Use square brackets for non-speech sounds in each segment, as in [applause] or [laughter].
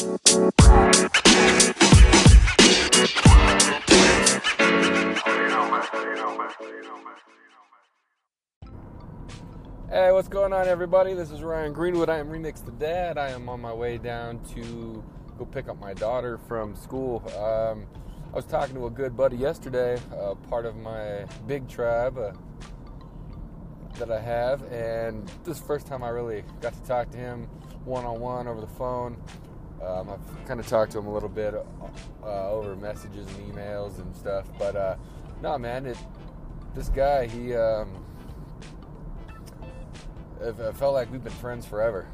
Hey, what's going on, everybody? This is Ryan Greenwood. I am Remix the Dad. I am on my way down to go pick up my daughter from school. Um, I was talking to a good buddy yesterday, uh, part of my big tribe uh, that I have, and this is the first time I really got to talk to him one on one over the phone. Um, I've kind of talked to him a little bit uh, over messages and emails and stuff, but uh, no, man, it, this guy, he. Um, felt like we've been friends forever.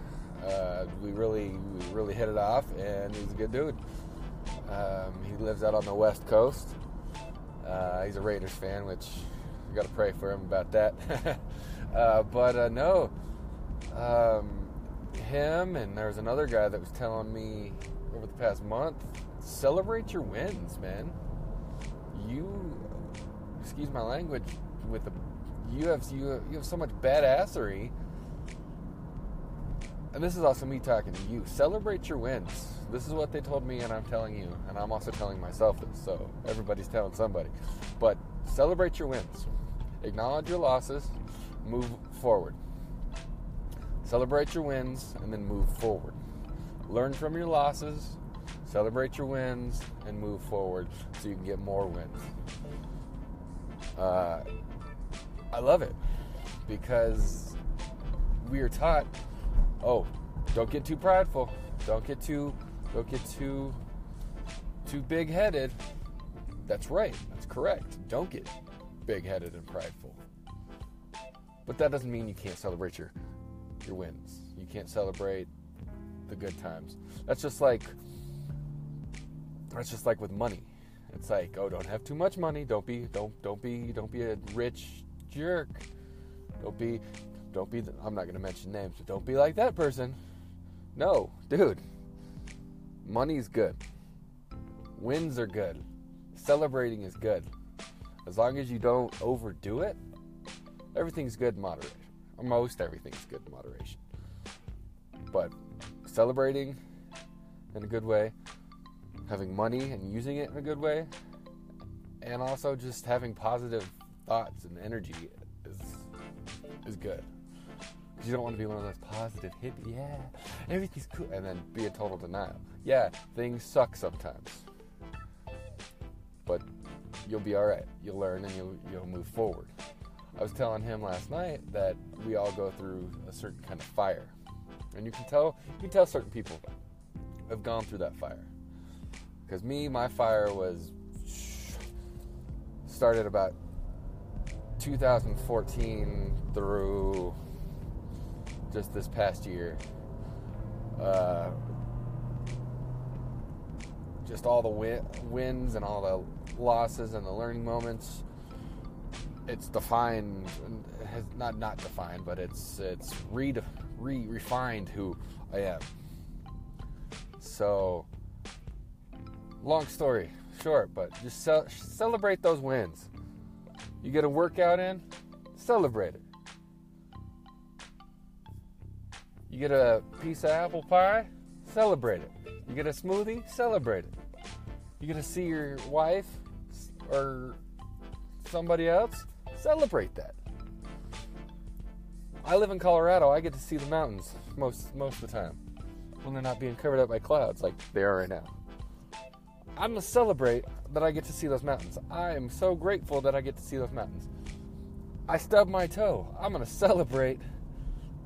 Uh, we really, we really hit it off, and he's a good dude. Um, he lives out on the West Coast. Uh, he's a Raiders fan, which you got to pray for him about that. [laughs] uh, but uh, no, um, him and there was another guy that was telling me over the past month, celebrate your wins, man. You, excuse my language, with the you have you you have so much badassery and this is also me talking to you. Celebrate your wins. This is what they told me, and I'm telling you, and I'm also telling myself this. So everybody's telling somebody. But celebrate your wins. Acknowledge your losses. Move forward. Celebrate your wins, and then move forward. Learn from your losses. Celebrate your wins, and move forward so you can get more wins. Uh, I love it because we are taught oh, don't get too prideful. Don't get too don't get too too big-headed. That's right. That's correct. Don't get big-headed and prideful. But that doesn't mean you can't celebrate your your wins. You can't celebrate the good times. That's just like that's just like with money. It's like, oh, don't have too much money. Don't be don't don't be don't be a rich jerk. Don't be don't be, the, I'm not going to mention names, but don't be like that person. No, dude. Money's good. Wins are good. Celebrating is good. As long as you don't overdo it, everything's good in moderation. Most everything's good in moderation. But celebrating in a good way, having money and using it in a good way, and also just having positive thoughts and energy is is good you don't want to be one of those positive hippie, yeah, everything's cool, and then be a total denial. Yeah, things suck sometimes, but you'll be all right. You'll learn and you'll you'll move forward. I was telling him last night that we all go through a certain kind of fire, and you can tell you can tell certain people have gone through that fire. Because me, my fire was started about 2014 through just this past year. Uh, just all the win- wins and all the losses and the learning moments. It's defined, has not not defined, but it's it's re re refined who I am. So, long story short, but just ce- celebrate those wins. You get a workout in, celebrate it. You get a piece of apple pie, celebrate it. You get a smoothie, celebrate it. You get to see your wife or somebody else, celebrate that. I live in Colorado. I get to see the mountains most most of the time when they're not being covered up by clouds like they are right now. I'm gonna celebrate that I get to see those mountains. I am so grateful that I get to see those mountains. I stubbed my toe. I'm gonna celebrate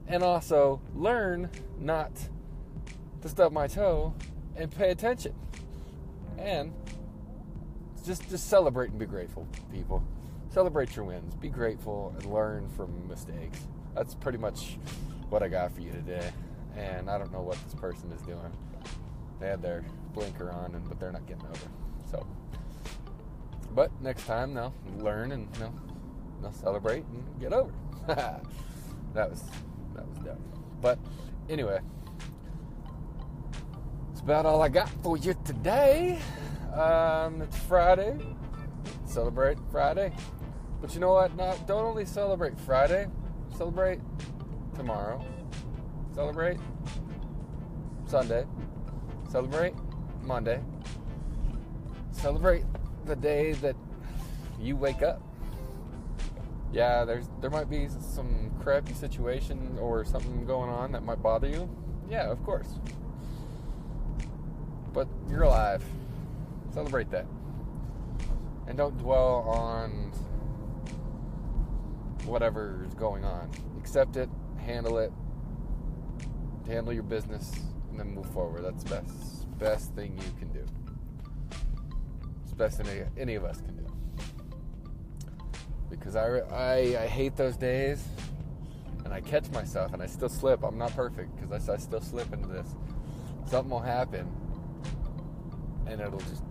and also learn not to stub my toe and pay attention. And just just celebrate and be grateful, people. Celebrate your wins. Be grateful and learn from mistakes. That's pretty much what I got for you today. And I don't know what this person is doing. They had their blinker on, and but they're not getting over. So, but next time, they'll learn and they'll, celebrate and get over. [laughs] that was that was dumb. But anyway, it's about all I got for you today. Um, it's Friday. Celebrate Friday. But you know what? Not don't only celebrate Friday. Celebrate tomorrow. Celebrate Sunday. Celebrate Monday. Celebrate the day that you wake up. Yeah, there's there might be some crappy situation or something going on that might bother you. Yeah, of course. But you're alive. Celebrate that. And don't dwell on whatever is going on. Accept it, handle it, handle your business, and then move forward. That's the best best thing you can do. It's best any, any of us can do. Because I, I, I hate those days, and I catch myself, and I still slip. I'm not perfect because I, I still slip into this. Something will happen, and it'll just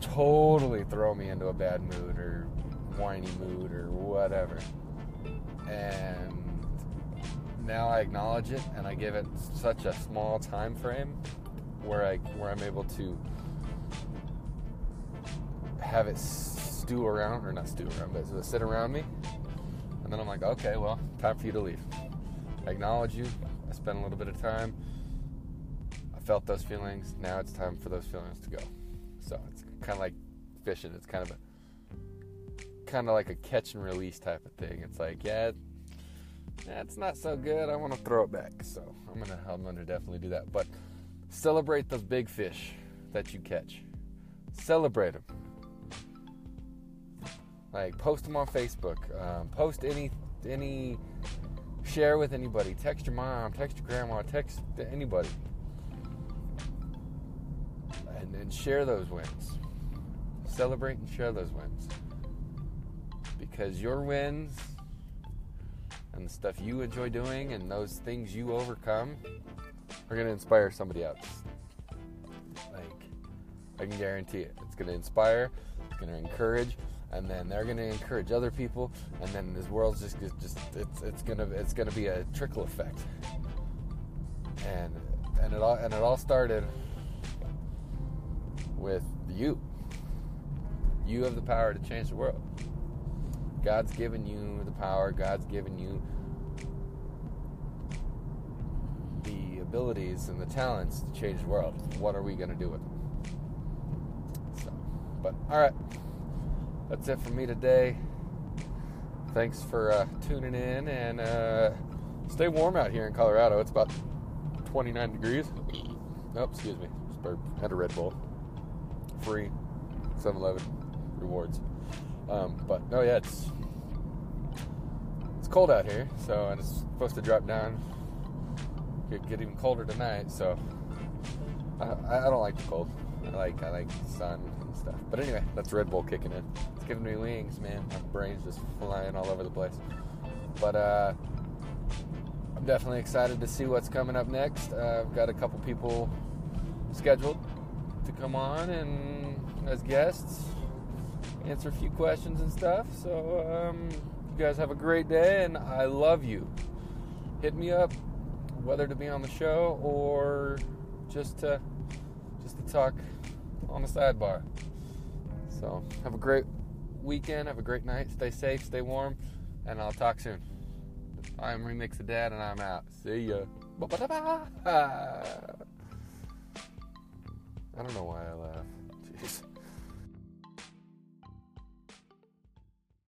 totally throw me into a bad mood or whiny mood or whatever. And now I acknowledge it and I give it such a small time frame where I where I'm able to have it stew around or not stew around, but sit around me. And then I'm like, okay, well, time for you to leave. I acknowledge you. I spent a little bit of time. I felt those feelings. Now it's time for those feelings to go. So it's kind of like fishing. It's kind of a kind of like a catch and release type of thing. It's like, yeah, that's not so good. I want to throw it back. So I'm gonna I'm gonna definitely do that. But celebrate those big fish that you catch. Celebrate them. Like post them on Facebook. Um, post any any share with anybody. Text your mom. Text your grandma. Text anybody. And, then share those wins. Celebrate and share those wins. Because your wins and the stuff you enjoy doing and those things you overcome are going to inspire somebody else. Like, I can guarantee it. It's going to inspire, it's going to encourage, and then they're going to encourage other people, and then this world's just just it's it's going to it's going to be a trickle effect. And and it all and it all started with you. You have the power to change the world. God's given you the power, God's given you the abilities and the talents to change the world. What are we going to do with them? So, but all right. That's it for me today. Thanks for uh, tuning in and uh, stay warm out here in Colorado. It's about 29 degrees. Nope, excuse me. Just had a Red Bull. Free 7 Eleven rewards. Um, but no, yeah, it's it's cold out here, so and it's supposed to drop down, get, get even colder tonight. So I, I don't like the cold. I like I like sun and stuff. But anyway, that's Red Bull kicking in. It's giving me wings, man. My brain's just flying all over the place. But uh, I'm definitely excited to see what's coming up next. Uh, I've got a couple people scheduled to come on and as guests answer a few questions and stuff. So um, you guys have a great day, and I love you. Hit me up, whether to be on the show or just to just to talk on the sidebar. So have a great weekend. Have a great night. Stay safe. Stay warm, and I'll talk soon. I'm Remix the Dad, and I'm out. See ya. I don't know why I laugh. Jeez.